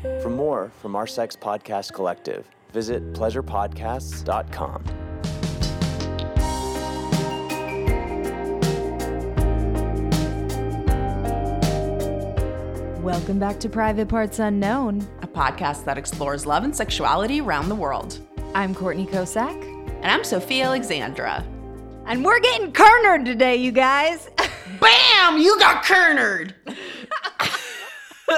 For more from our sex podcast collective, visit pleasurepodcasts.com. Welcome back to Private Parts Unknown. a podcast that explores love and sexuality around the world. I'm Courtney Kocak. And I'm Sophia Alexandra. And we're getting cornered today, you guys. Bam! You got cornered!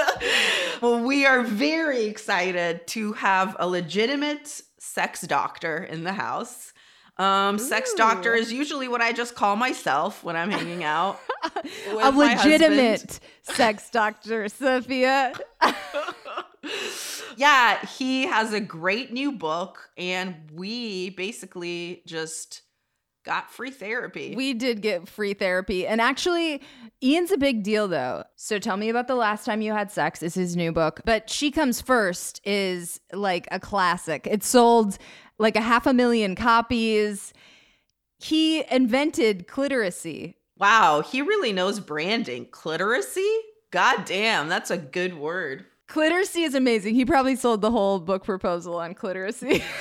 well, we are very excited to have a legitimate sex doctor in the house. Um, sex doctor is usually what I just call myself when I'm hanging out. A with my husband. legitimate sex doctor, Sophia. Yeah, he has a great new book, and we basically just got free therapy. We did get free therapy. And actually, Ian's a big deal, though. So tell me about the last time you had sex, is his new book. But She Comes First is like a classic. It sold like a half a million copies. He invented cliteracy. Wow, he really knows branding. Cliteracy? God damn, that's a good word. Cliteracy is amazing. He probably sold the whole book proposal on cliteracy.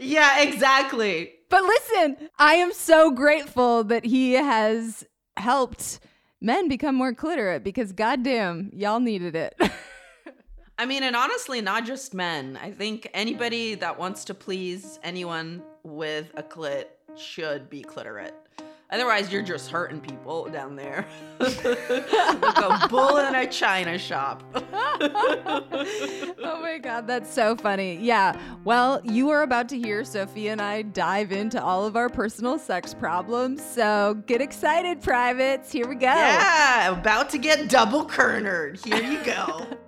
Yeah, exactly. but listen, I am so grateful that he has helped men become more clitorate because goddamn, y'all needed it. I mean, and honestly, not just men. I think anybody that wants to please anyone with a clit should be clitorate. Otherwise, you're just mm. hurting people down there. like a bull in a china shop. oh my god, that's so funny. Yeah. Well, you are about to hear Sophie and I dive into all of our personal sex problems. So get excited, privates. Here we go. Yeah, about to get double cornered. Here you go.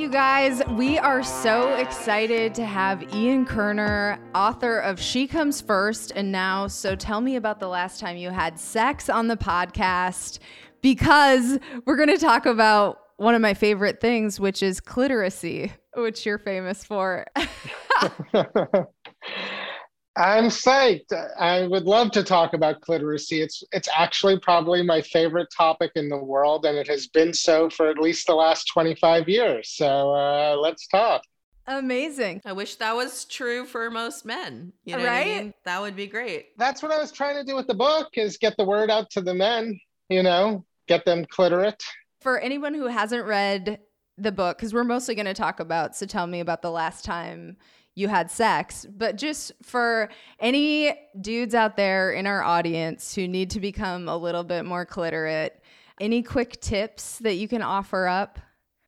you guys, we are so excited to have Ian Kerner, author of She Comes First, and now So Tell Me About the Last Time You Had Sex on the podcast, because we're going to talk about one of my favorite things, which is cliteracy, which you're famous for. I'm psyched. I would love to talk about cliteracy. It's it's actually probably my favorite topic in the world, and it has been so for at least the last 25 years. So uh, let's talk. Amazing. I wish that was true for most men. You know what I Right? mean? That would be great. That's what I was trying to do with the book: is get the word out to the men. You know, get them clitorate. For anyone who hasn't read the book, because we're mostly going to talk about, so tell me about the last time you had sex, but just for any dudes out there in our audience who need to become a little bit more clitorate, any quick tips that you can offer up?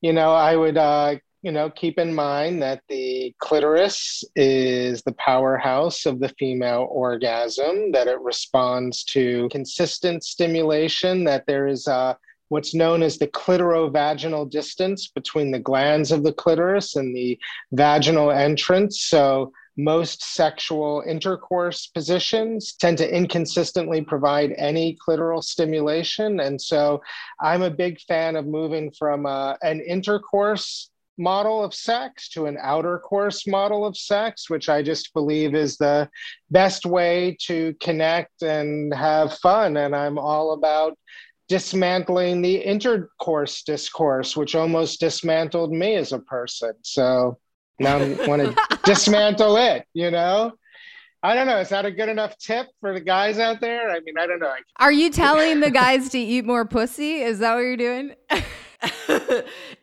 You know, I would, uh, you know, keep in mind that the clitoris is the powerhouse of the female orgasm, that it responds to consistent stimulation, that there is uh, what's known as the clitorovaginal distance between the glans of the clitoris and the vaginal entrance. So, most sexual intercourse positions tend to inconsistently provide any clitoral stimulation. And so, I'm a big fan of moving from uh, an intercourse model of sex to an outer course model of sex, which I just believe is the best way to connect and have fun. And I'm all about dismantling the intercourse discourse, which almost dismantled me as a person. So now I want to dismantle it, you know? I don't know. Is that a good enough tip for the guys out there? I mean, I don't know. Are you telling the guys to eat more pussy? Is that what you're doing?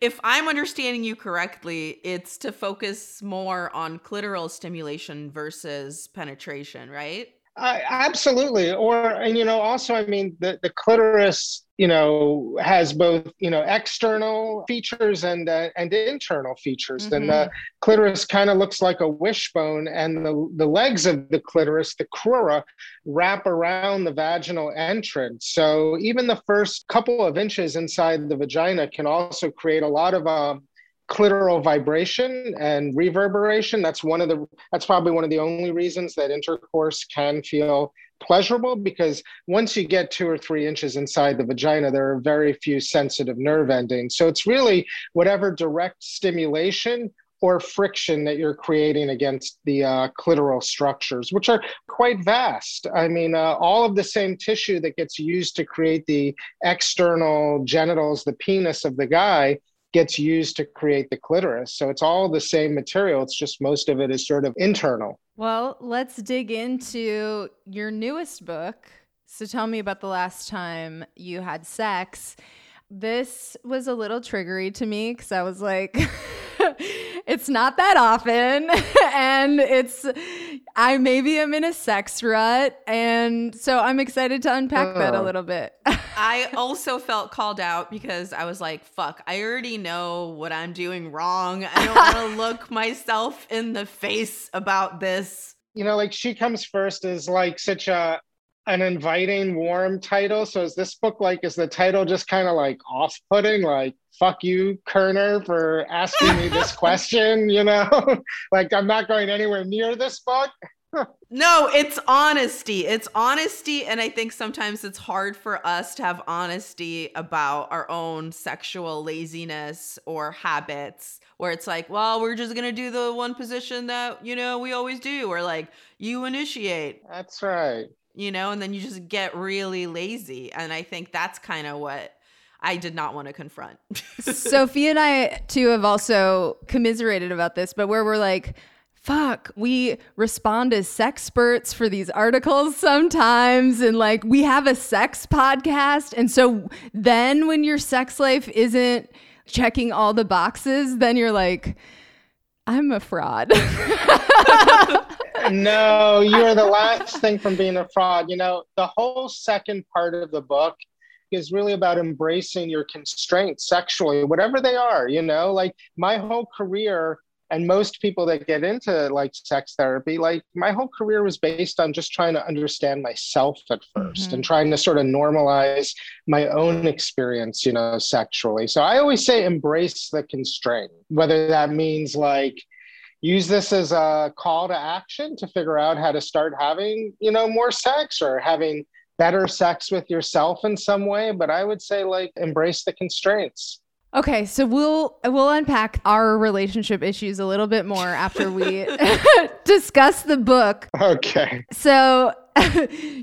if I'm understanding you correctly, it's to focus more on clitoral stimulation versus penetration, right? Uh, absolutely. Or, and you know, also, I mean, the, the clitoris, you know, has both, you know, external features and uh, and internal features. Mm-hmm. And the clitoris kind of looks like a wishbone, and the, the legs of the clitoris, the crura, wrap around the vaginal entrance. So even the first couple of inches inside the vagina can also create a lot of um, clitoral vibration and reverberation that's one of the that's probably one of the only reasons that intercourse can feel pleasurable because once you get two or three inches inside the vagina there are very few sensitive nerve endings so it's really whatever direct stimulation or friction that you're creating against the uh, clitoral structures, which are quite vast. I mean, uh, all of the same tissue that gets used to create the external genitals, the penis of the guy, gets used to create the clitoris. So it's all the same material. It's just most of it is sort of internal. Well, let's dig into your newest book. So tell me about the last time you had sex. This was a little triggery to me because I was like, it's not that often. and it's, I maybe am in a sex rut. And so I'm excited to unpack that a little bit. I also felt called out because I was like, fuck, I already know what I'm doing wrong. I don't want to look myself in the face about this. You know, like She Comes First is like such a an inviting, warm title. So is this book like is the title just kind of like off-putting, like fuck you, Kerner, for asking me this question, you know? like I'm not going anywhere near this book. no, it's honesty. It's honesty. And I think sometimes it's hard for us to have honesty about our own sexual laziness or habits, where it's like, well, we're just going to do the one position that, you know, we always do, or like you initiate. That's right. You know, and then you just get really lazy. And I think that's kind of what I did not want to confront. Sophie and I, too, have also commiserated about this, but where we're like, fuck, we respond as sex sexperts for these articles sometimes. And like, we have a sex podcast. And so then when your sex life isn't checking all the boxes, then you're like, I'm a fraud. no, you're the last thing from being a fraud. You know, the whole second part of the book is really about embracing your constraints sexually, whatever they are. You know, like my whole career and most people that get into like sex therapy like my whole career was based on just trying to understand myself at 1st mm-hmm. and trying to sort of normalize my own experience you know sexually so i always say embrace the constraint whether that means like use this as a call to action to figure out how to start having you know more sex or having better sex with yourself in some way but i would say like embrace the constraints Okay, so we'll we'll unpack our relationship issues a little bit more after we discuss the book. Okay. So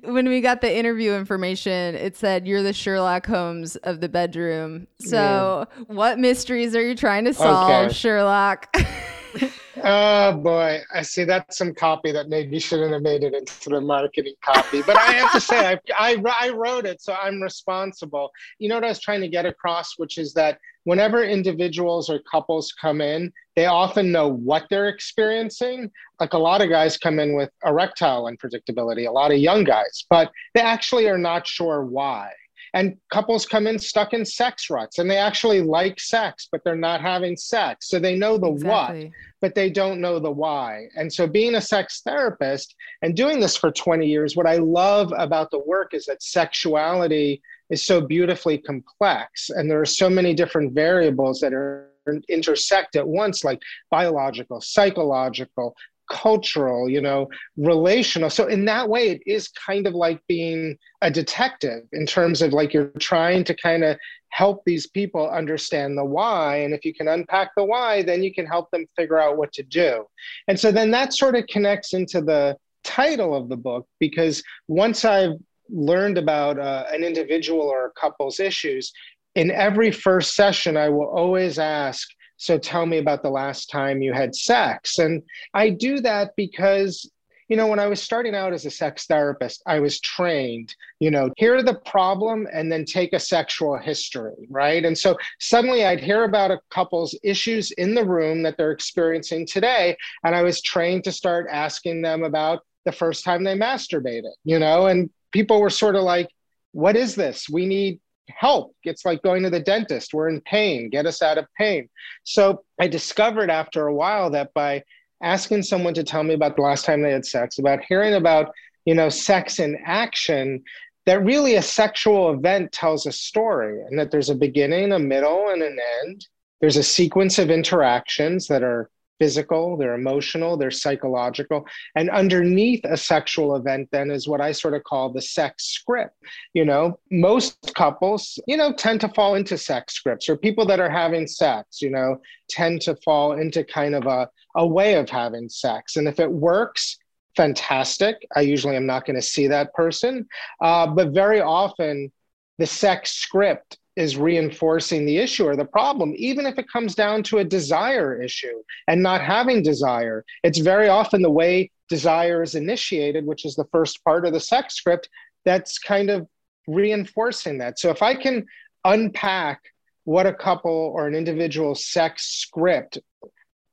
when we got the interview information, it said you're the Sherlock Holmes of the bedroom. So, yeah. what mysteries are you trying to solve, okay. Sherlock? oh boy, I see that's some copy that maybe shouldn't have made it into the marketing copy. But I have to say, I, I, I wrote it, so I'm responsible. You know what I was trying to get across, which is that whenever individuals or couples come in, they often know what they're experiencing. Like a lot of guys come in with erectile unpredictability, a lot of young guys, but they actually are not sure why. And couples come in stuck in sex ruts and they actually like sex, but they're not having sex. So they know the exactly. what, but they don't know the why. And so being a sex therapist and doing this for 20 years, what I love about the work is that sexuality is so beautifully complex and there are so many different variables that are intersect at once like biological psychological cultural, you know, relational. So in that way, it is kind of like being a detective in terms of like you're trying to kind of help these people understand the why. And if you can unpack the why, then you can help them figure out what to do. And so then that sort of connects into the title of the book because once I've learned about uh, an individual or a couple's issues, in every first session, I will always ask, so tell me about the last time you had sex. And I do that because you know, when I was starting out as a sex therapist, I was trained, you know, hear the problem and then take a sexual history, right? And so suddenly I'd hear about a couple's issues in the room that they're experiencing today. And I was trained to start asking them about the first time they masturbated, you know, and people were sort of like, what is this? We need help. It's like going to the dentist. We're in pain. Get us out of pain. So I discovered after a while that by asking someone to tell me about the last time they had sex, about hearing about, you know, sex in action, that really a sexual event tells a story and that there's a beginning, a middle, and an end. There's a sequence of interactions that are physical, they're emotional, they're psychological. And underneath a sexual event, then, is what I sort of call the sex script. You know, most couples, you know, tend to fall into sex scripts, or people that are having sex, you know, tend to fall into kind of a, a way of having sex. And if it works, fantastic. I usually am not going to see that person. Uh, but very often, the sex script is reinforcing the issue or the problem, even if it comes down to a desire issue and not having desire. It's very often the way desire is initiated, which is the first part of the sex script, that's kind of reinforcing that. So if I can unpack what a couple or an individual sex script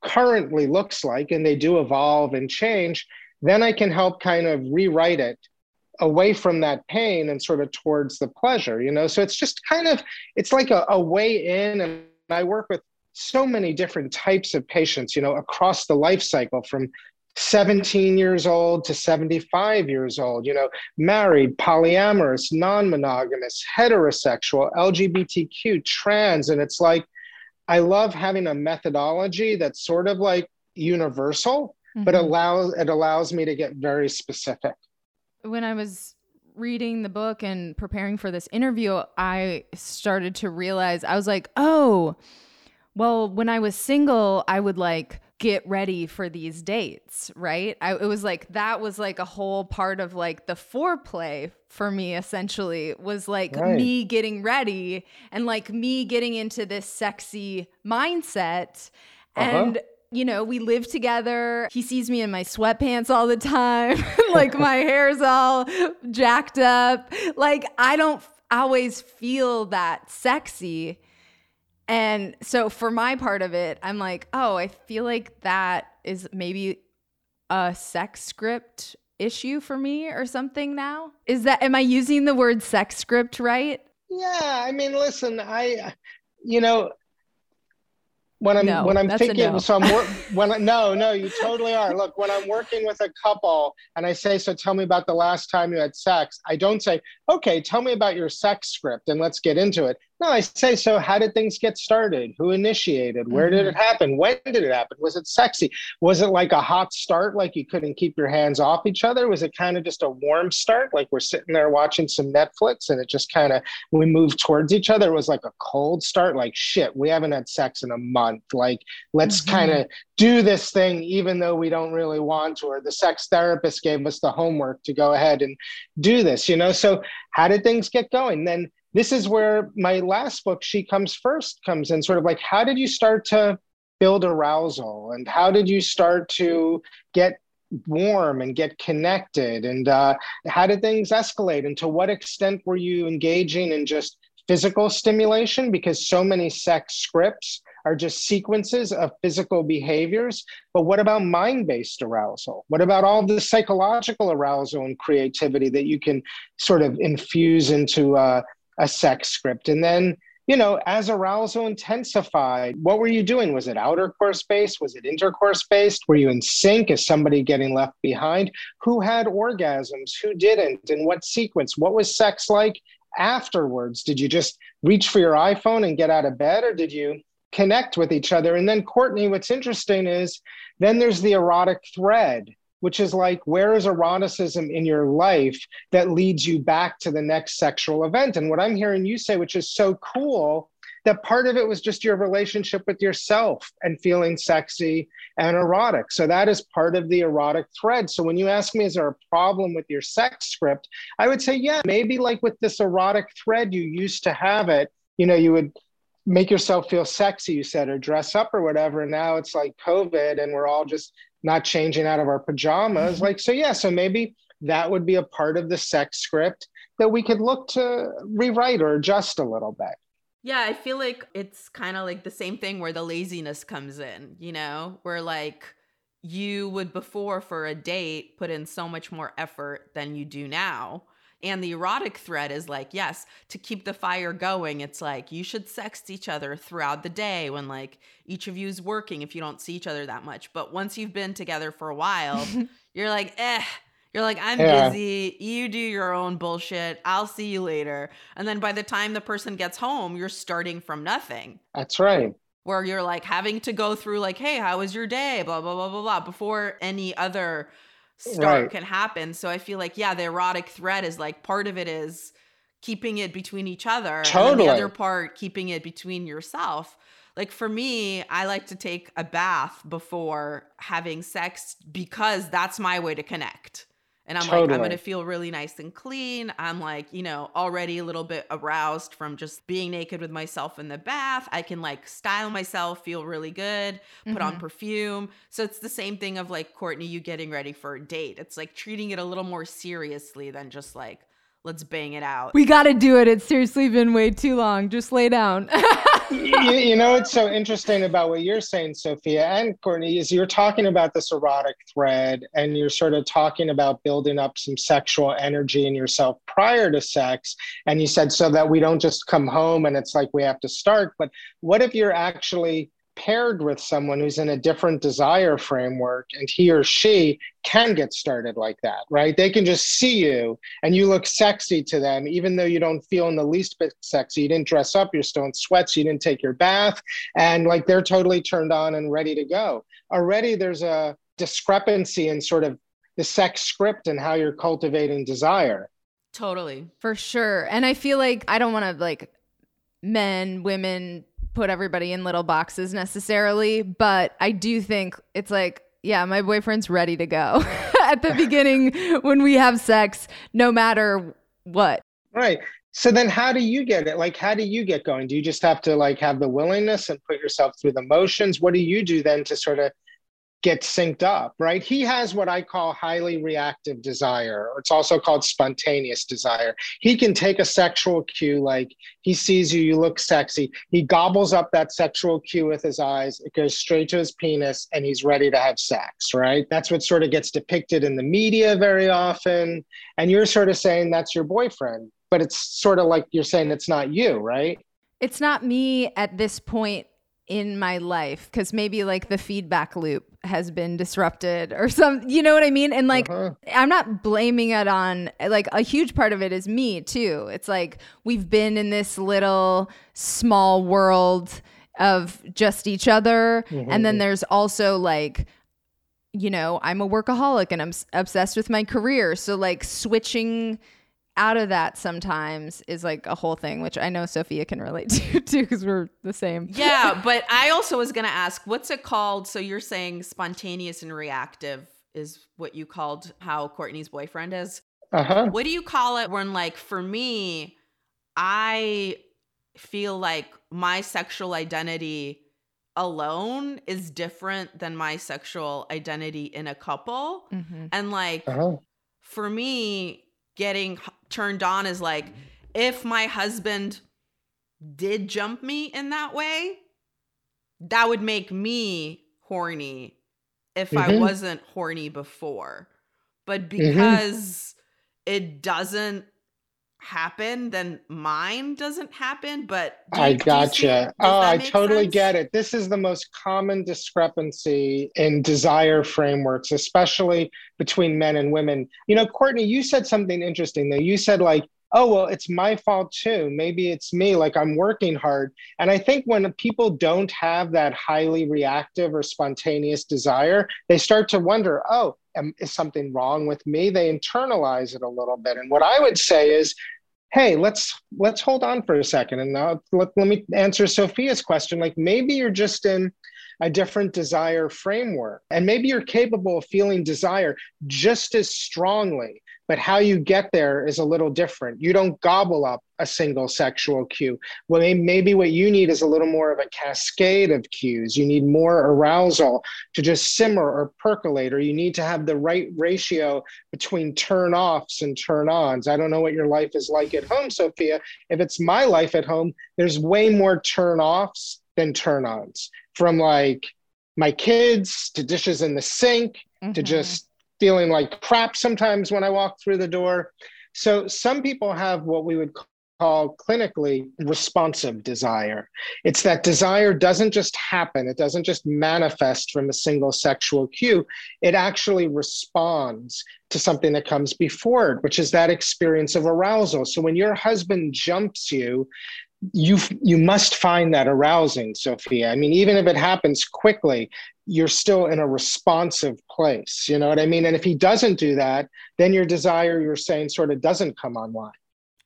currently looks like, and they do evolve and change, then I can help kind of rewrite it away from that pain and sort of towards the pleasure you know so it's just kind of it's like a, a way in and i work with so many different types of patients you know across the life cycle from 17 years old to 75 years old, you know, married, polyamorous, non monogamous, heterosexual, LGBTQ, trans. And it's like, I love having a methodology that's sort of like universal, mm-hmm. but allows it allows me to get very specific when I was reading the book and preparing for this interview, I started to realize I was like, oh, well, when I was single, I would like get ready for these dates, right? I, it was like that was like a whole part of like the foreplay for me essentially was like right. me getting ready and like me getting into this sexy mindset. Uh-huh. And you know, we live together. He sees me in my sweatpants all the time. like my hair's all jacked up. Like I don't always feel that sexy. And so for my part of it, I'm like, oh, I feel like that is maybe a sex script issue for me or something now. Is that am I using the word sex script right? Yeah, I mean, listen, I you know, when I'm no, when I'm thinking no. so I'm wor- when I, no no you totally are look when I'm working with a couple and I say so tell me about the last time you had sex I don't say okay tell me about your sex script and let's get into it no, I say so. How did things get started? Who initiated? Where mm-hmm. did it mm-hmm. happen? When did it happen? Was it sexy? Was it like a hot start, like you couldn't keep your hands off each other? Was it kind of just a warm start, like we're sitting there watching some Netflix and it just kind of we moved towards each other? It was like a cold start, like shit, we haven't had sex in a month. Like let's mm-hmm. kind of do this thing, even though we don't really want to. Or the sex therapist gave us the homework to go ahead and do this, you know. So how did things get going? Then this is where my last book, She Comes First, comes in sort of like, how did you start to build arousal? And how did you start to get warm and get connected? And uh, how did things escalate? And to what extent were you engaging in just physical stimulation? Because so many sex scripts are just sequences of physical behaviors. But what about mind based arousal? What about all the psychological arousal and creativity that you can sort of infuse into uh, a sex script. And then, you know, as arousal intensified, what were you doing? Was it outer course based? Was it intercourse based? Were you in sync? Is somebody getting left behind? Who had orgasms? Who didn't? In what sequence? What was sex like afterwards? Did you just reach for your iPhone and get out of bed, or did you connect with each other? And then, Courtney, what's interesting is then there's the erotic thread which is like where is eroticism in your life that leads you back to the next sexual event? And what i'm hearing you say which is so cool that part of it was just your relationship with yourself and feeling sexy and erotic. So that is part of the erotic thread. So when you ask me is there a problem with your sex script? I would say yeah maybe like with this erotic thread you used to have it. You know you would make yourself feel sexy you said or dress up or whatever. And now it's like covid and we're all just not changing out of our pajamas. Mm-hmm. Like, so yeah, so maybe that would be a part of the sex script that we could look to rewrite or adjust a little bit. Yeah, I feel like it's kind of like the same thing where the laziness comes in, you know, where like you would before for a date put in so much more effort than you do now. And the erotic thread is like, yes, to keep the fire going, it's like you should sext each other throughout the day when like each of you is working if you don't see each other that much. But once you've been together for a while, you're like, eh, you're like, I'm yeah. busy. You do your own bullshit. I'll see you later. And then by the time the person gets home, you're starting from nothing. That's right. Where you're like having to go through, like, hey, how was your day? Blah, blah, blah, blah, blah, before any other start right. can happen. So I feel like, yeah, the erotic thread is like part of it is keeping it between each other. Totally. And the other part, keeping it between yourself. Like for me, I like to take a bath before having sex because that's my way to connect. And I'm totally. like, I'm to feel really nice and clean. I'm like, you know, already a little bit aroused from just being naked with myself in the bath. I can like style myself, feel really good, put mm-hmm. on perfume. So it's the same thing of like, Courtney, you getting ready for a date. It's like treating it a little more seriously than just like, let's bang it out. We got to do it. It's seriously been way too long. Just lay down. you, you, know, it's so interesting about what you're saying, Sophia and Courtney, is you're talking about this erotic thread and you're sort of talking about building up some sexual energy in yourself prior to sex. And you said so that we don't just come home and it's like we have to start. But what if you're actually paired with someone who's in a different desire framework and he or she can get started like that, right? They can just see you and you look sexy to them, even though you don't feel in the least bit sexy. You didn't dress up, you're still in sweats, you didn't take your bath, and like they're totally turned on and ready to go. Already there's a discrepancy in sort of the sex script and how you're cultivating desire. Totally. For sure. And I feel like I don't want to like men, women, put everybody in little boxes necessarily, but I do think it's like, yeah, my boyfriend's ready to go at the beginning when we have sex, no matter what. Right. So then how do you get it? Like, how do you get going? Do you just have to like have the willingness and put yourself through the motions? What do you do then to sort of get synced up, right? He has what I call highly reactive desire, or it's also called spontaneous desire. He can take a sexual cue, like he sees you, you look sexy. He gobbles up that sexual cue with his eyes, it goes straight to his penis, and he's ready to have sex, right? That's what sort of gets depicted in the media very often. And you're sort of saying that's your boyfriend, but it's sort of like you're saying it's not you, right? It's not me at this point in my life because maybe like the feedback loop has been disrupted or some you know what i mean and like uh-huh. i'm not blaming it on like a huge part of it is me too it's like we've been in this little small world of just each other mm-hmm. and then there's also like you know i'm a workaholic and i'm obsessed with my career so like switching out of that sometimes is like a whole thing, which I know Sophia can relate to too, because we're the same. Yeah, but I also was gonna ask, what's it called? So you're saying spontaneous and reactive is what you called how Courtney's boyfriend is. Uh-huh. What do you call it when, like, for me, I feel like my sexual identity alone is different than my sexual identity in a couple, mm-hmm. and like. Uh-huh. For me, getting turned on is like if my husband did jump me in that way, that would make me horny if mm-hmm. I wasn't horny before. But mm-hmm. because mm-hmm. it doesn't happen, then mine doesn't happen. But I gotcha. oh, I totally sense? get it. This is the most common discrepancy in desire frameworks, especially between men and women. You know, Courtney, you said something interesting though. You said like, oh well it's my fault too. Maybe it's me. Like i'm working hard. And i think when people don't have that highly reactive or spontaneous desire they start to wonder oh am, is something wrong with me? They internalize it a little bit. And what i would say is hey let's let's hold on for a second. And now let, let me answer sophia's question. Like maybe you're just in a different desire framework and maybe you're capable of feeling desire just as strongly but how you get there is a little different. You don't gobble up a single sexual cue. Well, maybe what you need is a little more of a cascade of cues. You need more arousal to just simmer or percolate, or you need to have the right ratio between turn offs and turn ons. I don't know what your life is like at home, Sophia. If it's my life at home, there's way more turn offs than turn ons from like my kids to dishes in the sink to Mhm. just feeling like crap sometimes when I walk through the door. So some people have what we would call clinically responsive desire. It's that desire doesn't just happen, it doesn't just manifest from a single sexual cue. It actually responds to something that comes before it, which is that experience of arousal. So when your husband jumps you, you you must find that arousing, Sophia. I mean, even if it happens quickly, you're still in a responsive place. You know what I mean? And if he doesn't do that, then your desire, you're saying, sort of doesn't come online.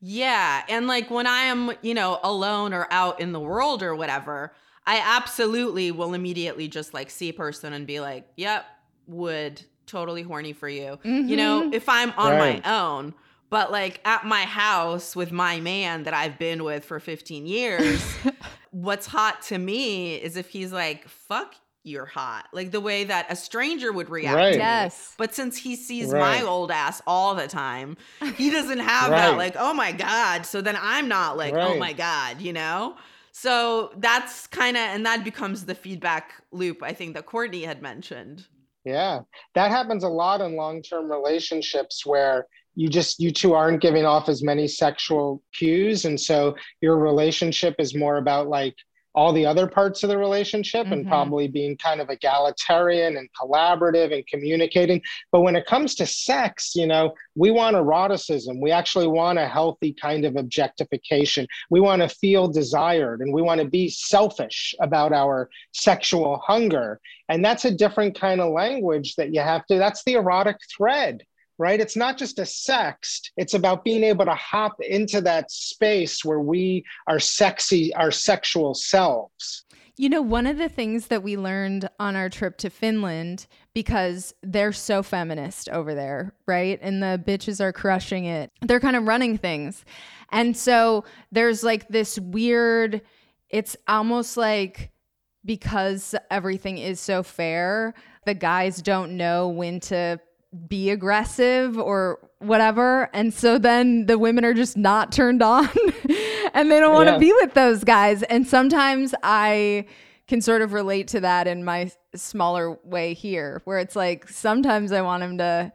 Yeah. And like when I am, you know, alone or out in the world or whatever, I absolutely will immediately just like see a person and be like, yep, would totally horny for you. You know, Mhm. if I'm on Right. my own, but like at my house with my man that I've been with for 15 years, what's hot to me is if he's like, fuck, you're hot. Like the way that a stranger would react. Right. to. Yes. But since he sees Right. my old ass all the time, he doesn't have that like, oh my God. So then I'm not like, oh my God, you know? So that's kind of, and that becomes the feedback loop I think that Courtney had mentioned. Yeah, that happens a lot in long-term relationships where you just you two aren't giving off as many sexual cues, and so your relationship is more about like all the other parts of the relationship and Mhm. probably being kind of egalitarian and collaborative and communicating. But when it comes to sex, you know, we want eroticism. We actually want a healthy kind of objectification. We want to feel desired and we want to be selfish about our sexual hunger. And that's a different kind of language that you have to, that's the erotic thread, right? It's not just a sext, it's about being able to hop into that space where we are sexy, our sexual selves. You know, one of the things that we learned on our trip to Finland, because they're so feminist over there, right? And the bitches are crushing it. They're kind of running things. And so there's like this weird, it's almost like because everything is so fair, the guys don't know when to be aggressive or whatever. And so then the women are just not turned on and they don't want to Yeah. be with those guys. And sometimes I can sort of relate to that in my smaller way here, where it's like sometimes I want him to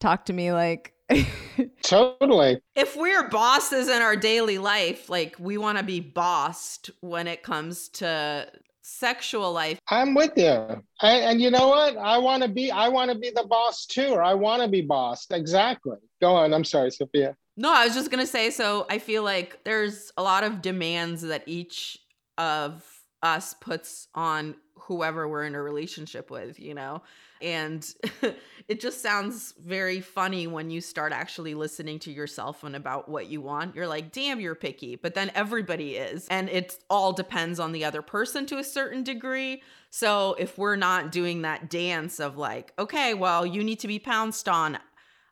talk to me like, Totally. If we're bosses in our daily life, like we want to be bossed when it comes to sexual life. I'm with you. I, and you know what? I want to be, I want to be the boss too, or I want to be bossed. Exactly. Go on. I'm sorry, Sophia. No, I was just going to say so I feel like there's a lot of demands that each of us puts on whoever we're in a relationship with, you know? And it just sounds very funny when you start actually listening to yourself and about what you want. You're like, damn, you're picky. But then everybody is. And it all depends on the other person to a certain degree. So if we're not doing that dance of like, okay, well, you need to be pounced on,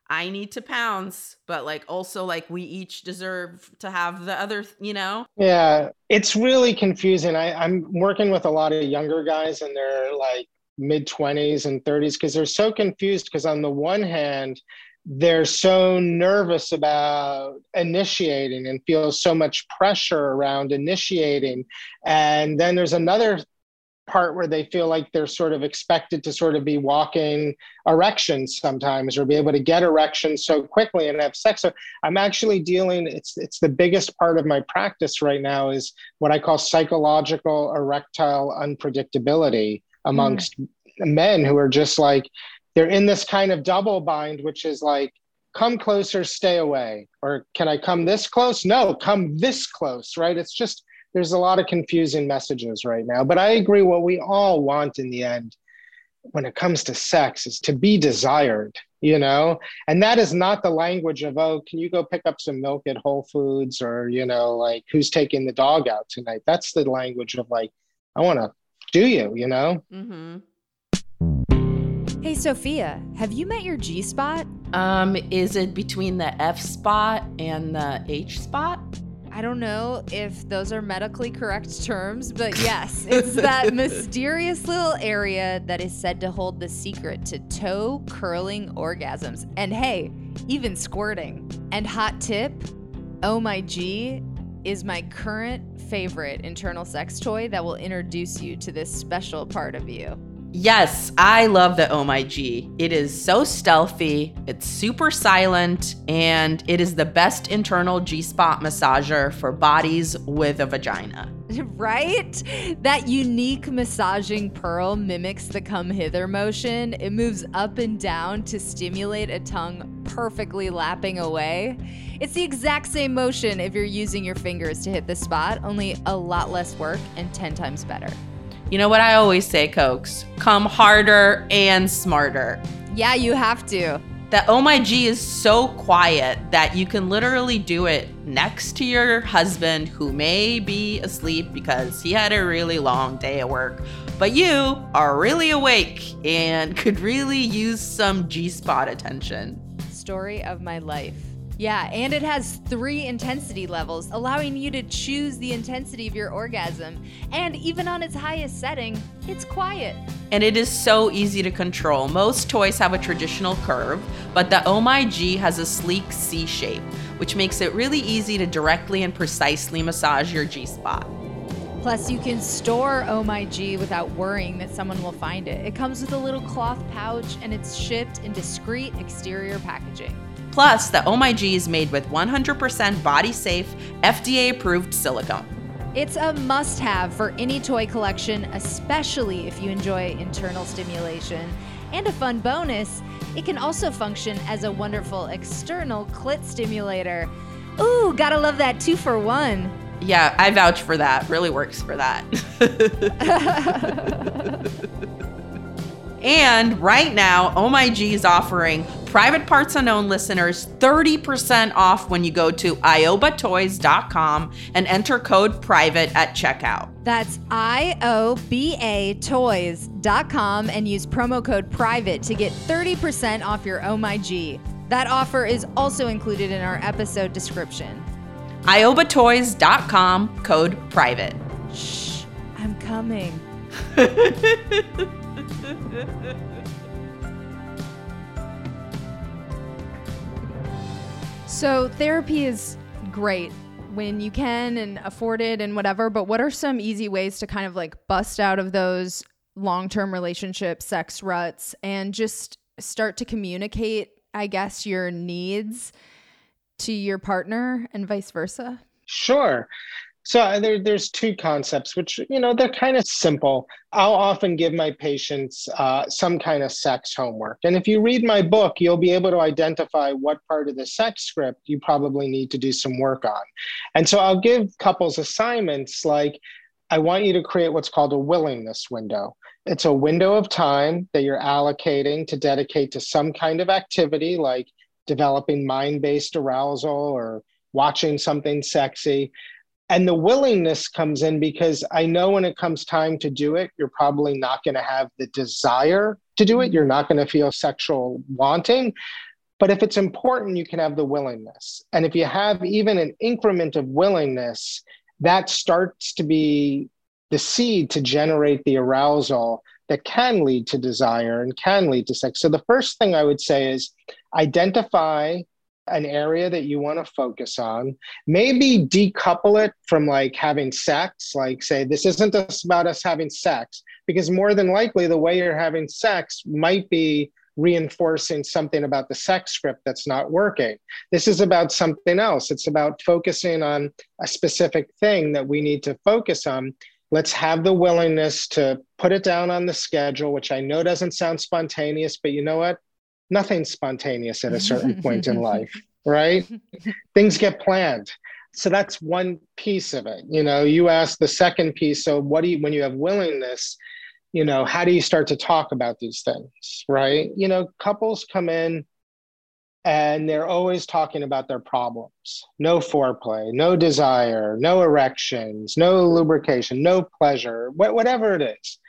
I need to pounce, but like also like we each deserve to have the other, you know? Yeah, it's really confusing. I, I'm working with a lot of younger guys and they're like mid 20s and 30s because they're so confused because on the one hand, they're so nervous about initiating and feel so much pressure around initiating. And then there's another part where they feel like they're sort of expected to sort of be walking erections sometimes or be able to get erections so quickly and have sex. So I'm actually dealing, it's it's the biggest part of my practice right now is what I call psychological erectile unpredictability amongst mm. men who are just like they're in this kind of double bind, which is like come closer, stay away. Or can I come this close? No, come this close, right? It's just there's a lot of confusing messages right now. But I agree what we all want in the end when it comes to sex is to be desired, you know? And that is not the language of, oh, can you go pick up some milk at Whole Foods or, you know, like who's taking the dog out tonight? That's the language of like, I want to do you, you know? Mm-hmm. Hey, Sophia, have you met your G spot? Um, is it between the F spot and the H spot? I don't know if those are medically correct terms, but yes, it's that mysterious little area that is said to hold the secret to toe curling orgasms. And hey, even squirting. And hot tip oh my G is my current favorite internal sex toy that will introduce you to this special part of you. Yes, I love the Oh My G. It is so stealthy, it's super silent, and it is the best internal G spot massager for bodies with a vagina. Right? That unique massaging pearl mimics the come hither motion. It moves up and down to stimulate a tongue perfectly lapping away. It's the exact same motion if you're using your fingers to hit the spot, only a lot less work and 10 times better. You know what I always say, Cokes? Come harder and smarter. Yeah, you have to. That Oh My G is so quiet that you can literally do it next to your husband who may be asleep because he had a really long day at work, but you are really awake and could really use some G spot attention. Story of my life. Yeah, and it has three intensity levels, allowing you to choose the intensity of your orgasm. And even on its highest setting, it's quiet. And it is so easy to control. Most toys have a traditional curve, but the Oh My G has a sleek C shape, which makes it really easy to directly and precisely massage your G spot. Plus, you can store Oh My G without worrying that someone will find it. It comes with a little cloth pouch and it's shipped in discreet exterior packaging. Plus, the Oh My G is made with 100% body safe, FDA approved silicone. It's a must have for any toy collection, especially if you enjoy internal stimulation. And a fun bonus, it can also function as a wonderful external clit stimulator. Ooh, gotta love that two for one. Yeah, I vouch for that. Really works for that. and right now, Oh My G is offering Private Parts Unknown listeners 30% off when you go to iobatoys.com and enter code PRIVATE at checkout. That's I-O-B-A toys.com and use promo code PRIVATE to get 30% off your Oh My G. That offer is also included in our episode description. iobatoys.com, code PRIVATE. Shh, I'm coming. So, therapy is great when you can and afford it and whatever, but what are some easy ways to kind of like bust out of those long term relationship sex ruts and just start to communicate, I guess, your needs to your partner and vice versa? Sure. So uh, there, there's two concepts, which you know they're kind of simple. I'll often give my patients uh, some kind of sex homework, and if you read my book, you'll be able to identify what part of the sex script you probably need to do some work on. And so I'll give couples assignments like, I want you to create what's called a willingness window. It's a window of time that you're allocating to dedicate to some kind of activity, like developing mind-based arousal or watching something sexy and the willingness comes in because I know when it comes time to do it, you're probably not going to have the desire to do it. Mm-hmm. You're not going to feel sexual wanting. But if it's important, you can have the willingness. And if you have even an increment of willingness, that starts to be the seed to generate the arousal that can lead to desire and can lead to sex. So the first thing I would say is identify an area that you want to focus on. Maybe decouple it from like having sex like say this isn't just about us having sex because more than likely the way you're having sex might be reinforcing something about the sex script that's not working. This is about something else. It's about focusing on a specific thing that we need to focus on. Let's have the willingness to put it down on the schedule which i know doesn't sound spontaneous but you know what nothing's spontaneous at a certain point in life, right? Things get planned. So that's one piece of it. You know, you ask the second piece. So what do you, when you have willingness, you know, how do you start to talk about these things, right? You know, couples come in and they're always talking about their problems no foreplay, no desire, no erections, no lubrication, no pleasure, wh- whatever it is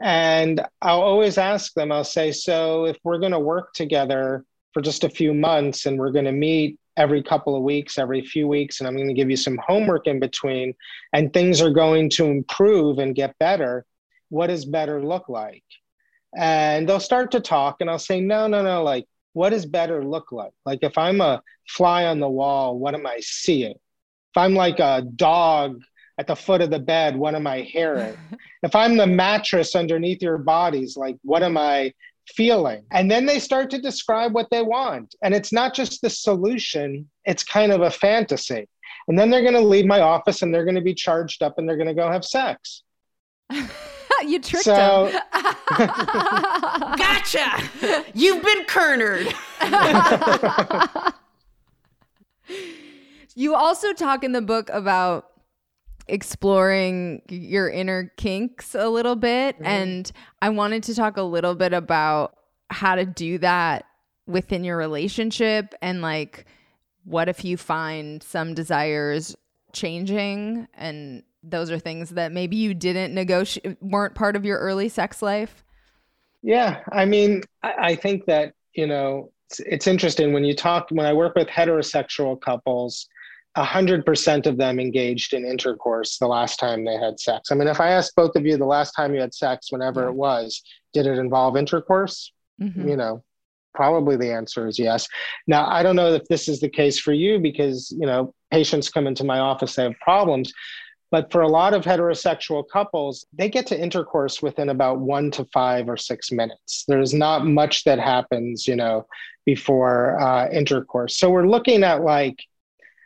and I'll always ask them, I'll say, so if we're going to work together for just a few months and we're going to meet every couple of weeks, every few weeks, and I'm going to give you some homework in between, and things are going to improve and get better, what does better look like? And they'll start to talk, and I'll say, no, no, no, like, what does better look like? Like, if I'm a fly on the wall, what am I seeing? If I'm like a dog at the foot of the bed, what am I hearing? if I'm the mattress underneath your bodies, like what am I feeling? And then they start to describe what they want. And it's not just the solution, it's kind of a fantasy. And then they're going to leave my office and they're going to be charged up and they're going to go have sex. you tricked So- him. Gotcha. You've been cornered. You also talk in the book about exploring your inner kinks a little bit. And I wanted to talk a little bit about how to do that within your relationship and like what if you find some desires changing and those are things that maybe you didn't negotiate weren't part of your early sex life Yeah, I mean, I, I think that you know it's, it's interesting when you talk when I work with heterosexual couples. A hundred percent of them engaged in intercourse the last time they had sex. I mean, if I asked both of you the last time you had sex, whenever it was, did it involve intercourse? Mhm. You know, probably the answer is yes. Now, I don't know if this is the case for you because you know patients come into my office they have problems, but for a lot of heterosexual couples, they get to intercourse within about one to five or six minutes. There's not much that happens, you know, before uh, intercourse. So we're looking at like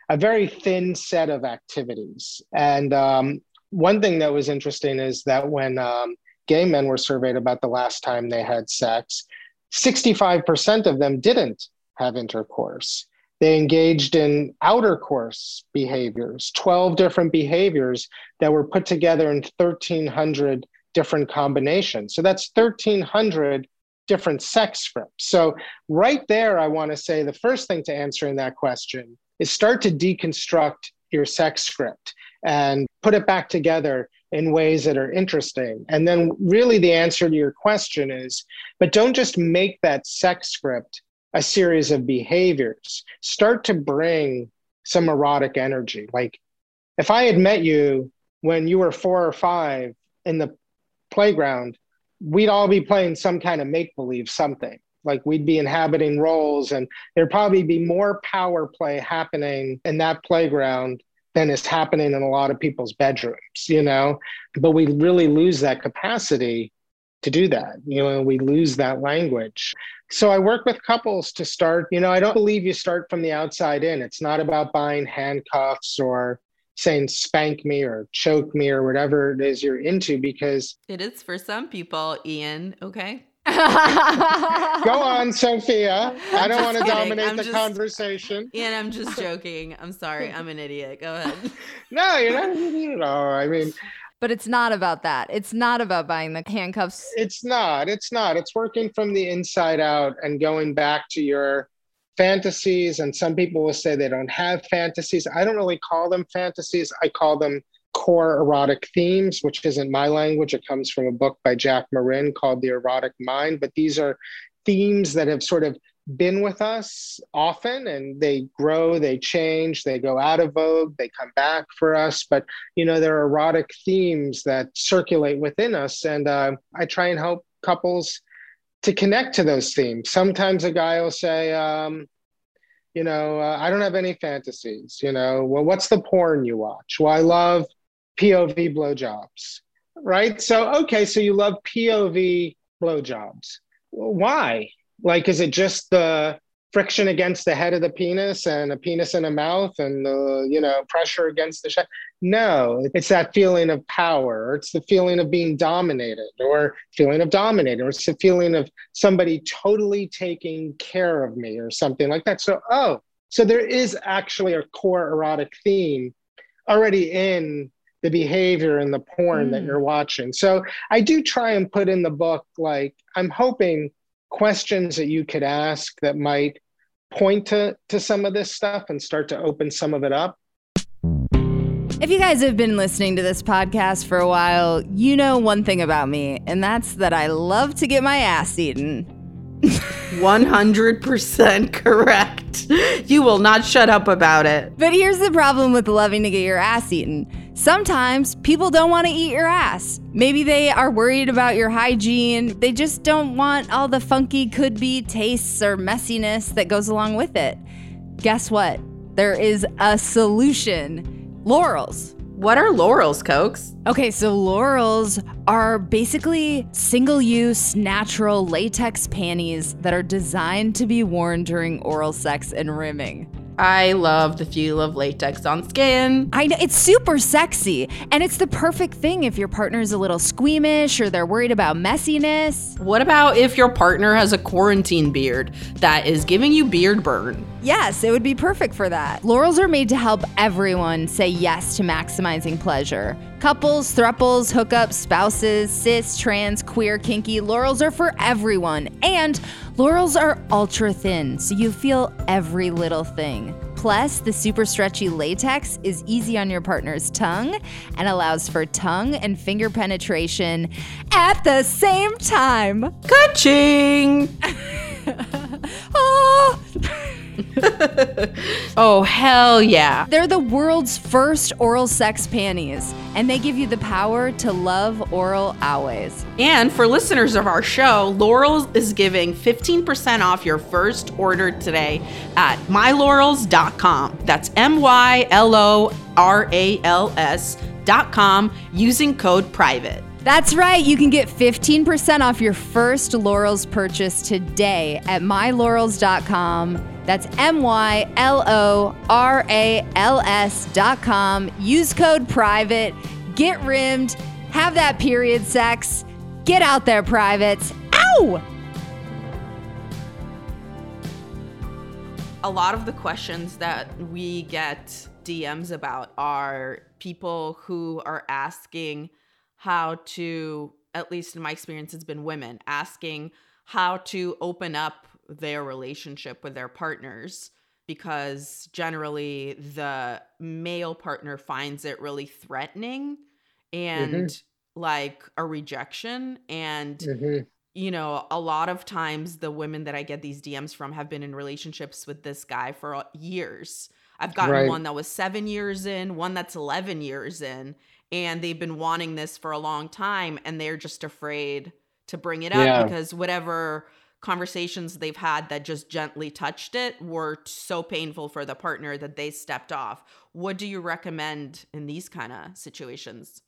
a very thin set of activities. And um, one thing that was interesting is that when um, gay men were surveyed about the last time they had sex, 65% of them didn't have intercourse. They engaged in outer course behaviors, 12 different behaviors that were put together in 1,300 different combinations. So that's 1,300 different sex scripts. So, right there, I want to say the first thing to answering that question is start to deconstruct your sex script and put it back together in ways that are interesting. And then, really, the answer to your question is but don't just make that sex script a series of behaviors. Start to bring some erotic energy. Like if I had met you when you were four or five in the playground, we'd all be playing some kind of make believe something. Like we'd be inhabiting roles, and there'd probably be more power play happening in that playground than is happening in a lot of people's bedrooms, you know? But we really lose that capacity to do that. You know, we lose that language. So I work with couples to start, you know, I don't believe you start from the outside in. It's not about buying handcuffs or saying spank me or choke me or whatever it is you're into because It is for some people, Ian. Okay. go on, Sophia. I don't want to dominate I'm the just- conversation. Ian, I'm just joking. I'm sorry. I'm an idiot. Go ahead. No, you're not you know, I mean, but it's not about that it's not about buying the handcuffs it's not. It's not. It's working from the inside out and going back to your fantasies. And some people will say they don't have fantasies. I don't really call them fantasies. I call them core erotic themes, which isn't my language. It comes from a book by Jack Morin called The Erotic Mind. But these are themes that have sort of been with us often and they grow, they change, they go out of vogue, they come back for us. But, you know, there are erotic themes that circulate within us. And uh, I try and help couples to connect to those themes. Sometimes a guy will say, um, you know, uh, I don't have any fantasies. You know, well, what's the porn you watch? Well, I love POV blowjobs, right? So, okay, so you love POV blowjobs. Why? Like, is it just the friction against the head of the penis and a penis in a mouth and the, you know, pressure against the chest? No, it's that feeling of power, it's the feeling of being dominated, or feeling of dominated, or it's the feeling of somebody totally taking care of me, or something like that. So, oh, so there is actually a core erotic theme already in the behavior and the porn that Mm. you're watching. So I do try and put in the book, like, I'm hoping questions that you could ask that might point to, to some of this stuff and start to open some of it up. If you guys have been listening to this podcast for a while, you know one thing about me, and that's that I love to get my ass eaten. 100% correct. You will not shut up about it. But here's the problem with loving to get your ass eaten. Sometimes people don't want to eat your ass. Maybe they are worried about your hygiene. They just don't want all the funky could be tastes or messiness that goes along with it. Guess what? There is a solution. Lorals. What are Lorals, Cokes? Okay, so Lorals are basically single use, natural latex panties that are designed to be worn during oral sex and rimming. I love the feel of latex on skin. I know it's super sexy, and it's the perfect thing if your partner's a little squeamish or they're worried about messiness. What about if your partner has a quarantine beard that is giving you beard burn? Yes, it would be perfect for that. Lorals are made to help everyone say yes to maximizing pleasure. Couples, thruples, hookups, spouses, cis, trans, queer, kinky, Lorals are for everyone. And Lorals are ultra thin, so you feel every little thing. Plus, the super stretchy latex is easy on your partner's tongue and allows for tongue and finger penetration at the same time. Ka-ching! Ah! oh, hell yeah. They're the world's first oral sex panties, and they give you the power to love oral always. And for listeners of our show, Lorals is giving 15% off your first order today at mylorals.com. That's M Y L O R A L S.com using code PRIVATE. That's right, you can get 15% off your first Lorals purchase today at mylorals.com. That's M Y L O R A L S.com. Use code PRIVATE, get rimmed, have that period sex. Get out there, privates. Ow! a lot of the questions that we get DMs about are people who are asking how to, at least in my experience, it's been women asking how to open up their relationship with their partners because generally the male partner finds it really threatening and like a rejection and Mhm. you know, a lot of times the women that I get these DMs from have been in relationships with this guy for years. I've gotten Right. one that was seven years in, one that's 11 years in, and they've been wanting this for a long time and they're just afraid to bring it up Yeah. because whatever conversations they've had that just gently touched it were so painful for the partner that they stepped off. What do you recommend in these kind of situations?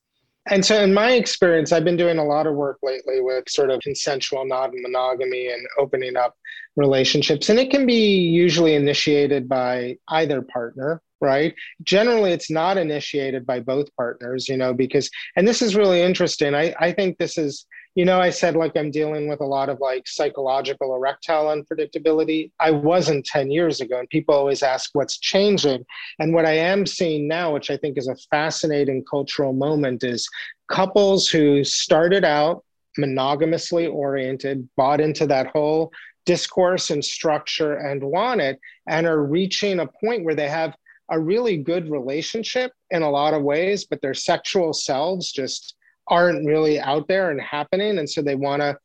And so, in my experience, I've been doing a lot of work lately with sort of consensual non monogamy and opening up relationships. And it can be usually initiated by either partner, right? Generally, it's not initiated by both partners, you know, because, and this is really interesting. I, I think this is, you know, I said like I'm dealing with a lot of like psychological erectile unpredictability. I wasn't 10 years ago. And people always ask what's changing. And what I am seeing now, which I think is a fascinating cultural moment, is couples who started out monogamously oriented, bought into that whole discourse and structure and want it, and are reaching a point where they have a really good relationship in a lot of ways, but their sexual selves just aren't really out there and happening. And so they want to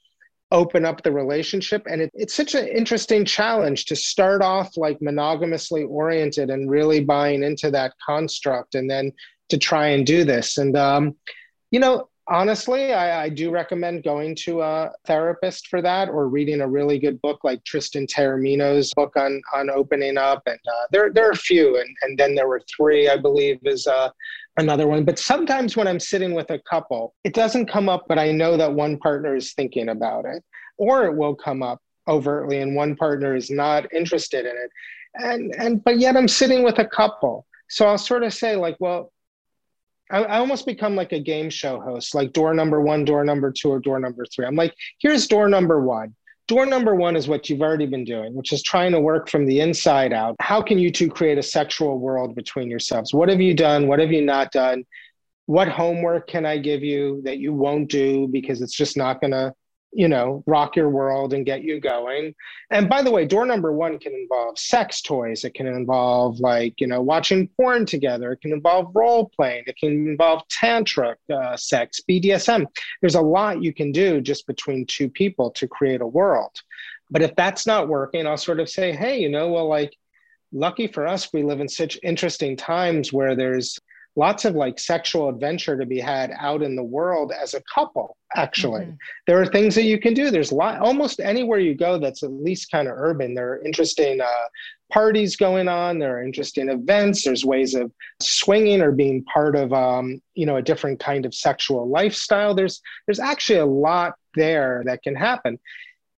open up the relationship. And it, it's such an interesting challenge to start off like monogamously oriented and really buying into that construct and then to try and do this. And, um, you know, honestly, I, I do recommend going to a therapist for that or reading a really good book like Tristan Taormino's book on, on opening up. And uh, there, there are a few. And, and then there were three, I believe, is uh, another one. But sometimes when I'm sitting with a couple, it doesn't come up, but I know that one partner is thinking about it, or it will come up overtly and one partner is not interested in it. And and but yet I'm sitting with a couple. So I'll sort of say, like, well, I, I almost become like a game show host, like door number one, door number two, or door number three. I'm like, here's door number one. Door number one is what you've already been doing, which is trying to work from the inside out. How can you two create a sexual world between yourselves? What have you done? What have you not done? What homework can I give you that you won't do because it's just not going to, you know, rock your world and get you going? And by the way, door number one can involve sex toys. It can involve, like, you know, watching porn together. It can involve role playing. It can involve tantric uh, sex, BDSM there's a lot you can do just between two people to create a world. But if that's not working, I'll sort of say, hey, you know, well, like, lucky for us, we live in such interesting times where there's lots of like sexual adventure to be had out in the world as a couple actually. Mhm. there are things that you can do. There's lot almost anywhere you go that's at least kind of urban. There are interesting uh, parties going on. There are interesting events. There's ways of swinging or being part of um, you know a different kind of sexual lifestyle. There's there's actually a lot there that can happen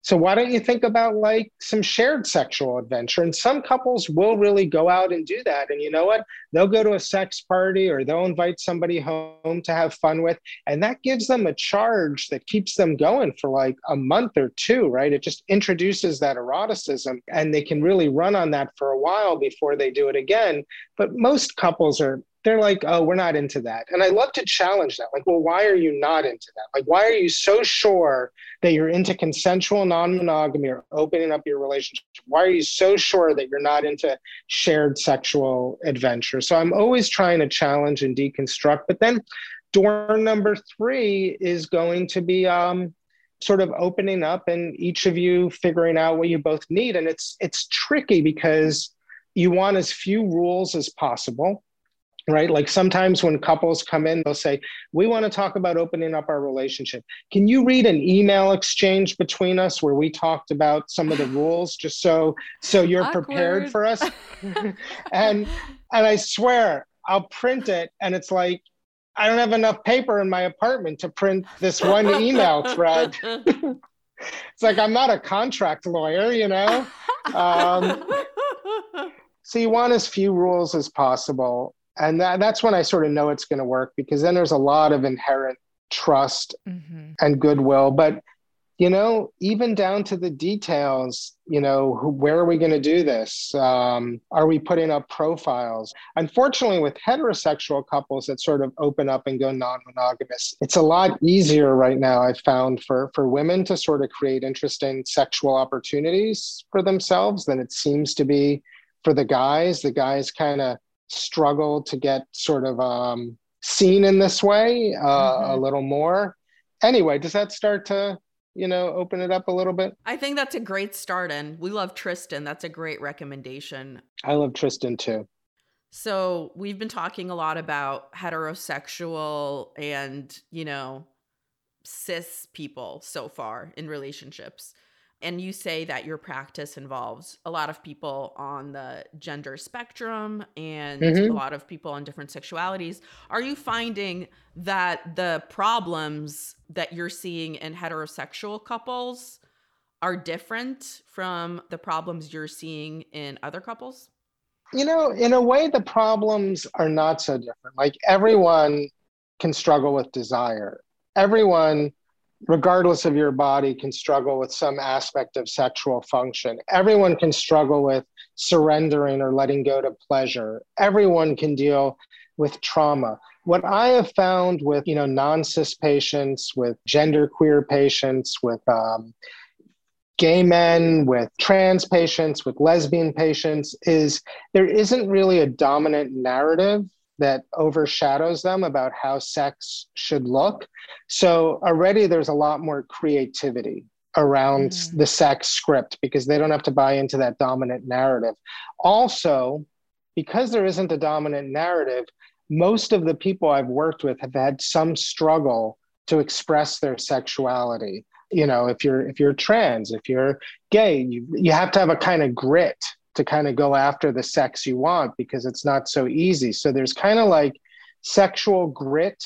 so why don't you think about like some shared sexual adventure? And some couples will really go out and do that. And you know what? They'll go to a sex party or they'll invite somebody home to have fun with. And that gives them a charge that keeps them going for like a month or two, right? It just introduces that eroticism and they can really run on that for a while before they do it again. But most couples are they're like, oh, we're not into that. And I love to challenge that. Like, well, why are you not into that? Like, why are you so sure that you're into consensual non monogamy or opening up your relationship? Why are you so sure that you're not into shared sexual adventure? So I'm always trying to challenge and deconstruct. But then door number three is going to be, um, sort of opening up and each of you figuring out what you both need and it's it's tricky because you want as few rules as possible right? Like sometimes when couples come in, they'll say, We want to talk about opening up our relationship. Can you read an email exchange between us where we talked about some of the rules just so so you're prepared for us? and and I swear I'll print it and it's like I don't have enough paper in my apartment to print this one email thread. It's like I'm not a contract lawyer, you know? Um, so you want as few rules as possible and that, that's when i sort of know it's going to work because then there's a lot of inherent trust Mhm. and goodwill. But you know even down to the details you know who, where are we going to do this? Um, are we putting up profiles? Unfortunately with heterosexual couples that sort of open up and go non-monogamous it's a lot easier right now i've found for for women to sort of create interesting sexual opportunities for themselves than it seems to be for the guys. The guys kind of struggle to get sort of um, seen in this way uh, a Mhm. little more. Anyway, does that start to, you know, open it up a little bit? I think that's a great start, and we love Tristan. That's a great recommendation. I love Tristan too. So we've been talking a lot about heterosexual and, you know, cis people so far in relationships. And you say that your practice involves a lot of people on the gender spectrum and Mhm. a lot of people on different sexualities. Are you finding that the problems that you're seeing in heterosexual couples are different from the problems you're seeing in other couples? You know, in a way, the problems are not so different. Like everyone can struggle with desire. Everyone, regardless of your body, can struggle with some aspect of sexual function. Everyone can struggle with surrendering or letting go to pleasure. Everyone can deal with trauma. What I have found with, you know, non-cis patients, with genderqueer patients, with um, gay men, with trans patients, with lesbian patients, is there isn't really a dominant narrative that overshadows them about how sex should look. So already there's a lot more creativity around Mhm. the sex script because they don't have to buy into that dominant narrative. Also, because there isn't a dominant narrative, most of the people I've worked with have had some struggle to express their sexuality. You know, if you're if you're trans, if you're gay, you, you have to have a kind of grit to kind of go after the sex you want because it's not so easy. So there's kind of like sexual grit,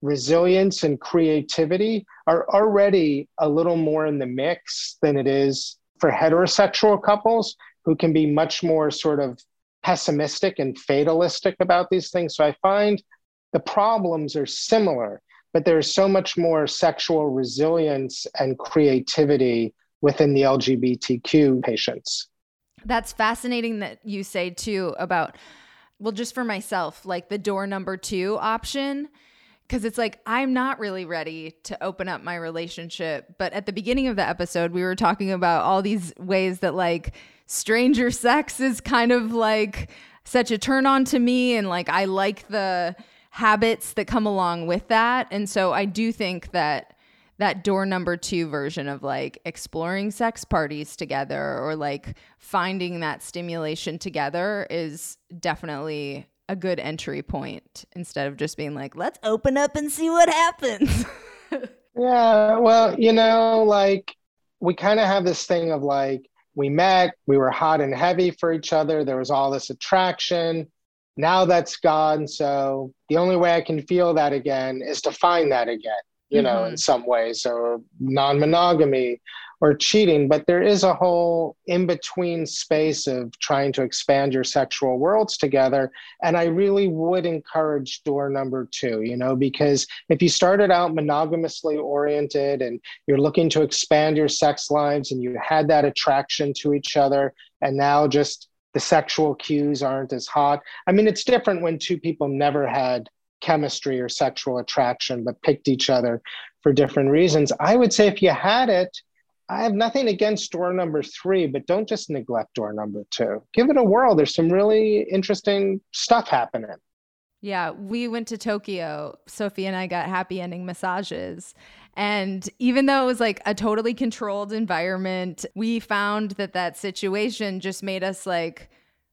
resilience, and creativity are already a little more in the mix than it is for heterosexual couples who can be much more sort of pessimistic and fatalistic about these things. So I find the problems are similar, but there's so much more sexual resilience and creativity within the LGBTQ patients. That's fascinating that you say too about, well, just for myself, like the door number two option. Cause it's like, I'm not really ready to open up my relationship. But at the beginning of the episode, we were talking about all these ways that like stranger sex is kind of like such a turn on to me. And like, I like the habits that come along with that. And so I do think that that door number two version of like exploring sex parties together or like finding that stimulation together is definitely a good entry point instead of just being like, let's open up and see what happens. yeah, well, you know, like we kind of have this thing of like, we met, we were hot and heavy for each other, there was all this attraction. Now that's gone. So the only way I can feel that again is to find that again, you mm-hmm. know, in some ways, or non monogamy or cheating, but there is a whole in between space of trying to expand your sexual worlds together. And I really would encourage door number two, you know, because if you started out monogamously oriented and you're looking to expand your sex lives and you had that attraction to each other, and now just the sexual cues aren't as hot. I mean, it's different when two people never had chemistry or sexual attraction but picked each other for different reasons. I would say if you had it, I have nothing against door number three, but don't just neglect door number two. Give it a whirl. There's some really interesting stuff happening. Yeah, we went to Tokyo. Sophie and I got happy ending massages. And even though it was like a totally controlled environment, we found that that situation just made us like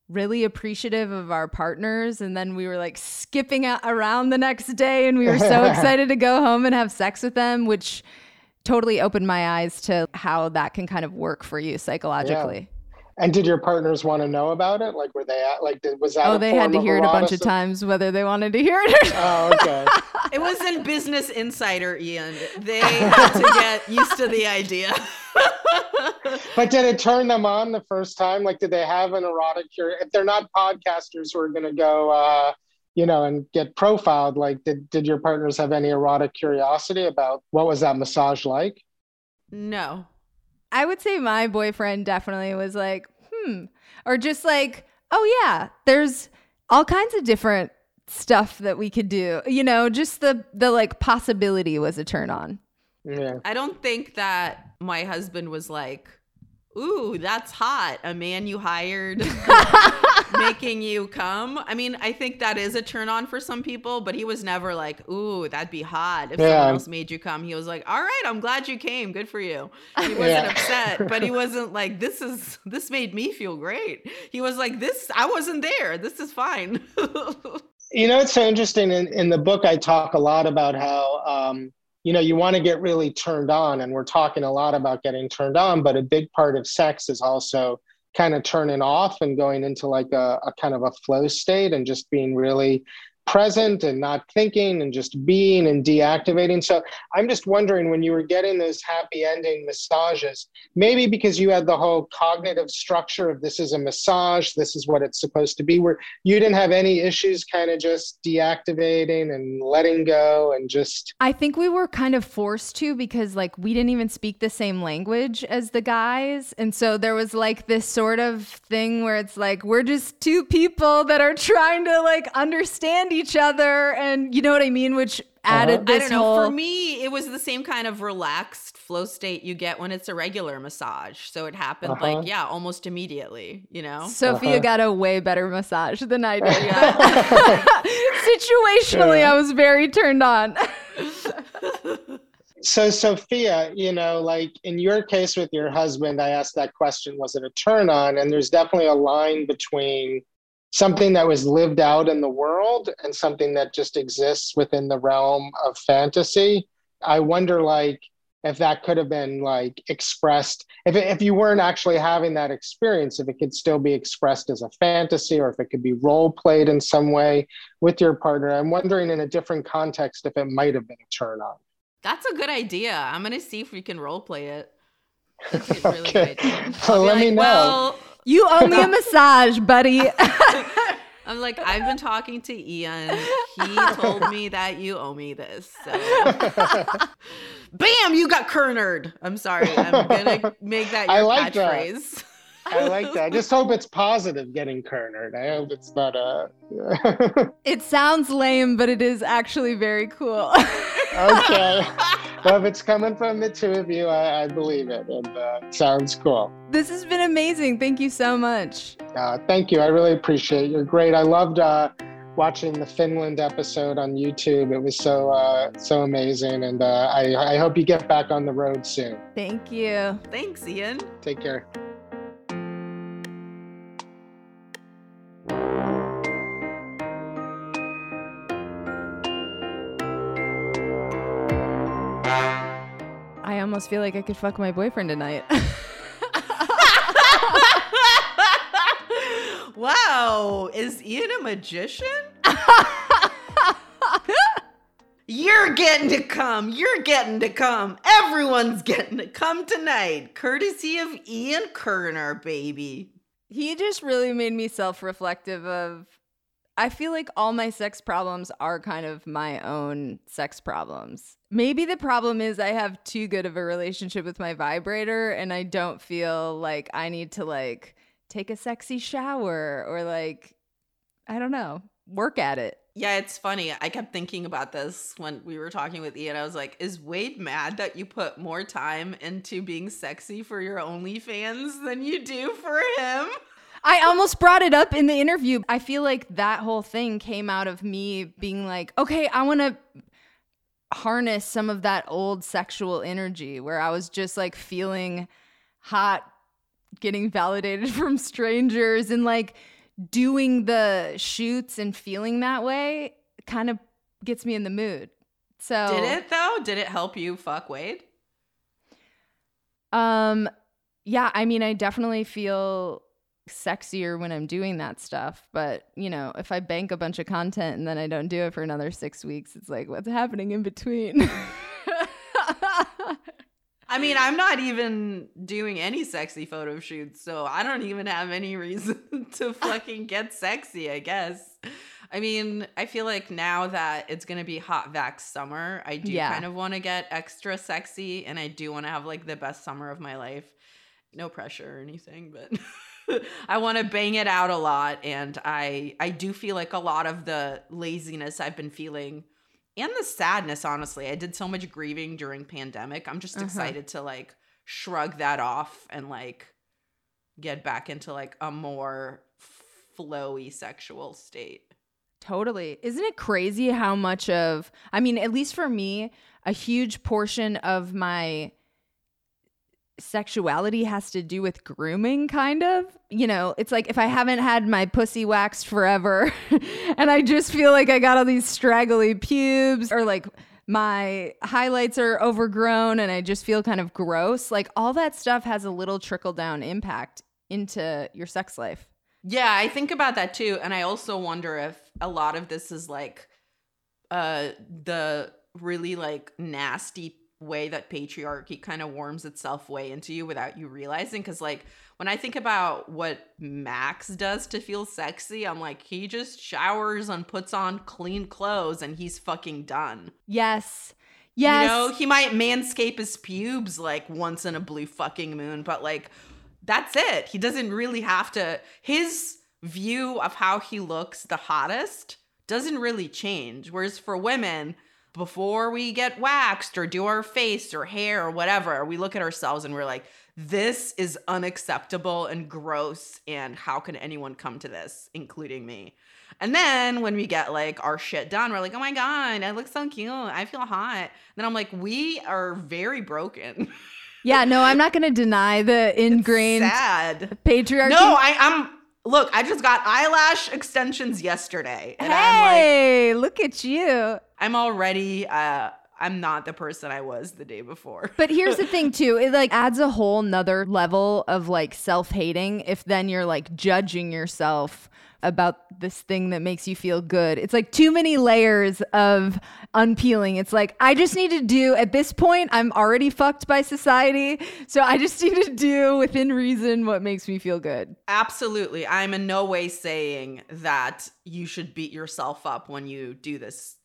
really appreciative of our partners. And then we were like skipping around the next day and we were so excited to go home and have sex with them, which totally opened my eyes to how that can kind of work for you psychologically. Yeah. And did your partners want to know about it? Like, were they at, like, did, was that? Oh, they had to hear it a bunch of times, whether they wanted to hear it or not. Oh, okay. it was in Business Insider, Ian. They had to get used to the idea. but did it turn them on the first time? Like, did they have an erotic cure? If they're not podcasters who are going to go, uh, you know, and get profiled. Like, did, did your partners have any erotic curiosity about what was that massage like? No. I would say my boyfriend definitely was like, hmm, or just like, oh yeah, there's all kinds of different stuff that we could do. You know, just the the like possibility was a turn on. Yeah. I don't think that my husband was like, ooh, that's hot. A man you hired making you come. I mean, I think that is a turn on for some people, but he was never like, ooh, that'd be hot if yeah. someone else made you come. He was like, all right, I'm glad you came. Good for you. He wasn't yeah. upset, but he wasn't like, this is, this made me feel great. He was like, this, I wasn't there. This is fine. you know, it's so interesting. In, in the book, I talk a lot about how, um, you know you want to get really turned on and we're talking a lot about getting turned on but a big part of sex is also kind of turning off and going into like a, a kind of a flow state and just being really present and not thinking and just being and deactivating. So I'm just wondering when you were getting those happy ending massages, maybe because you had the whole cognitive structure of this is a massage, this is what it's supposed to be, where you didn't have any issues kind of just deactivating and letting go and just. I think we were kind of forced to because like we didn't even speak the same language as the guys. And so there was like this sort of thing where it's like we're just two people that are trying to like understand each other and you know what I mean? Which added uh-huh. I don't know. Whole... For me, it was the same kind of relaxed flow state you get when it's a regular massage. So it happened uh-huh. like, yeah, almost immediately, you know? Sophia uh-huh. got a way better massage than I did. Yeah. Situationally, I was very turned on. so Sophia, you know, like in your case with your husband, I asked that question, was it a turn on? And there's definitely a line between something that was lived out in the world and something that just exists within the realm of fantasy. I wonder, like, if that could have been like expressed, if, it, if you weren't actually having that experience, if it could still be expressed as a fantasy or if it could be role played in some way with your partner. I'm wondering in a different context if it might have been a turn on. That's a good idea. I'm going to see if we can role play it. Really okay. Well, let like, me know. Well, you owe me a massage, buddy. I'm like, I've been talking to Ian. He told me that you owe me this. So. Bam, you got cornered. I'm sorry. I'm gonna make that your I like catchphrase. That. I like that. I just hope it's positive getting cornered. I hope it's not a. it sounds lame, but it is actually very cool. okay. Well, if it's coming from the two of you, I, I believe it. And uh, sounds cool. This has been amazing. Thank you so much. Uh, thank you. I really appreciate it. You're great. I loved uh, watching the Finland episode on YouTube. It was so uh, so amazing, and uh, I, I hope you get back on the road soon. Thank you. Thanks, Ian. Take care. Almost feel like I could fuck my boyfriend tonight. wow, is Ian a magician? You're getting to come. You're getting to come. Everyone's getting to come tonight, courtesy of Ian Kerner, baby. he just really made me self-reflective of I feel like all my sex problems are kind of my own sex problems. Maybe the problem is I have too good of a relationship with my vibrator and I don't feel like I need to like take a sexy shower or like I don't know, work at it. Yeah, it's funny. I kept thinking about this when we were talking with Ian. I was like, is Wade mad that you put more time into being sexy for your OnlyFans than you do for him? I almost brought it up in the interview. I feel like that whole thing came out of me being like, okay, I want to harness some of that old sexual energy where I was just like feeling hot, getting validated from strangers, and like doing the shoots and feeling that way kind of gets me in the mood. So, Did it though? Did it help you fuck Wade? Um, yeah, I mean, I definitely feel sexier when I'm doing that stuff. But, you know, if I bank a bunch of content and then I don't do it for another six weeks, it's like, what's happening in between? I mean, I'm not even doing any sexy photo shoots, so I don't even have any reason to fucking get sexy, I guess. I mean, I feel like now that it's gonna be hot vax summer, I do Yeah. kind of want to get extra sexy and I do want to have like the best summer of my life. No pressure or anything, but I want to bang it out a lot and I I do feel like a lot of the laziness I've been feeling and the sadness honestly i did so much grieving during pandemic i'm just Uh-huh. excited to like shrug that off and like get back into like a more flowy sexual state Totally. Isn't it crazy how much of, I mean, at least for me, a huge portion of my sexuality has to do with grooming, kind of? You know, it's like if I haven't had my pussy waxed forever and I just feel like I got all these straggly pubes or like my highlights are overgrown and I just feel kind of gross, like all that stuff has a little trickle down impact into your sex life. yeah i think about that too and i also wonder if a lot of this is like uh the really like nasty way that patriarchy kind of worms itself way into you without you realizing because like when i think about what max does to feel sexy i'm like he just showers and puts on clean clothes and he's fucking done Yes. Yes. you know he might manscape his pubes like once in a blue fucking moon but like that's it he doesn't really have to his view of how he looks the hottest doesn't really change whereas for women before we get waxed or do our face or hair or whatever we look at ourselves and we're like this is unacceptable and gross and how can anyone come to this including me and then when we get like our shit done, we're like, oh my God, I look so cute. I feel hot. then I'm like, we are very broken. Yeah, no, I'm not going to deny the ingrained patriarchy. No, I, I'm, look, I just got eyelash extensions yesterday. And I'm like, hey, look at you. I'm already, uh, I'm not the person I was the day before. But here's the thing too, it like adds a whole nother level of like self-hating if then you're like judging yourself about this thing that makes you feel good. It's like too many layers of unpeeling. It's like I just need to do at this point I'm already fucked by society, so I just need to do within reason what makes me feel good. Absolutely. I'm in no way saying that you should beat yourself up when you do this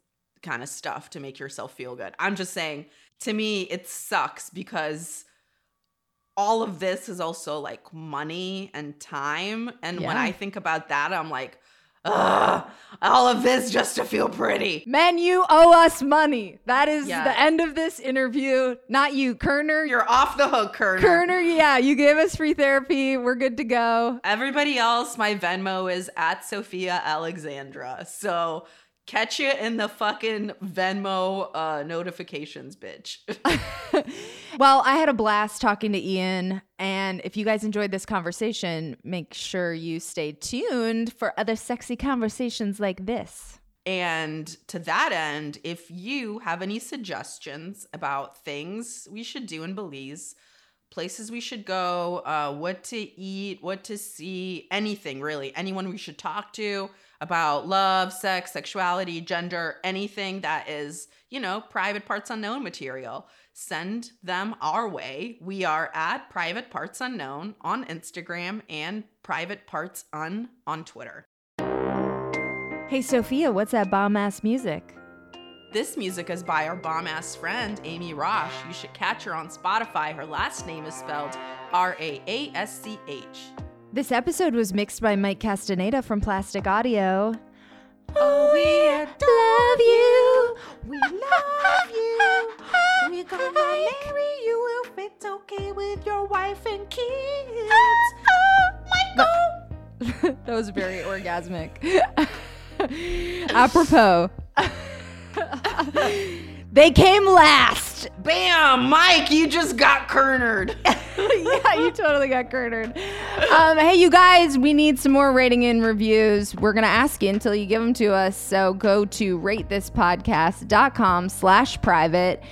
kind of stuff to make yourself feel good. I'm just saying, to me, it sucks because all of this is also like money and time. And when I think about that, I'm like, ugh, all of this just to feel pretty. Men, you owe us money. That is Yeah. the end of this interview. Not you, Kerner. You're off the hook, Kerner. Kerner, yeah, you gave us free therapy. We're good to go. Everybody else, my Venmo is at Sophia Alexandra. So catch you in the fucking Venmo uh, notifications, bitch. Well, I had a blast talking to Ian. And if you guys enjoyed this conversation, make sure you stay tuned for other sexy conversations like this. And to that end, if you have any suggestions about things we should do in Belize, places we should go, uh, what to eat, what to see, anything really, anyone we should talk to about love, sex, sexuality, gender, anything that is, you know, private parts unknown material, send them our way. We are at private parts unknown on Instagram and private parts un on Twitter. Hey, Sophia, what's that bomb ass music? This music is by our bomb ass friend, Amy Raasch. You should catch her on Spotify. Her last name is spelled R A A S C H. This episode was mixed by Mike Castaneda from Plastic Audio. Oh, we love you. We love you. We're gonna marry you if it's okay with your wife and kids. Michael That was very orgasmic. Apropos. they came last. Bam! Mike, you just got cornered. yeah, you totally got cornered. Um, hey, you guys, we need some more rating and reviews. We're gonna ask you until you give them to us. So go to ratethispodcast.com slash private.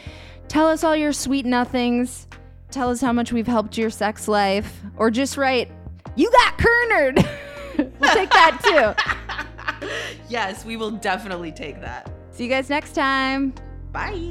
Tell us all your sweet nothings. Tell us how much we've helped your sex life. Or just write, you got cornered. we'll take that too. yes, we will definitely take that. See you guys next time. Bye.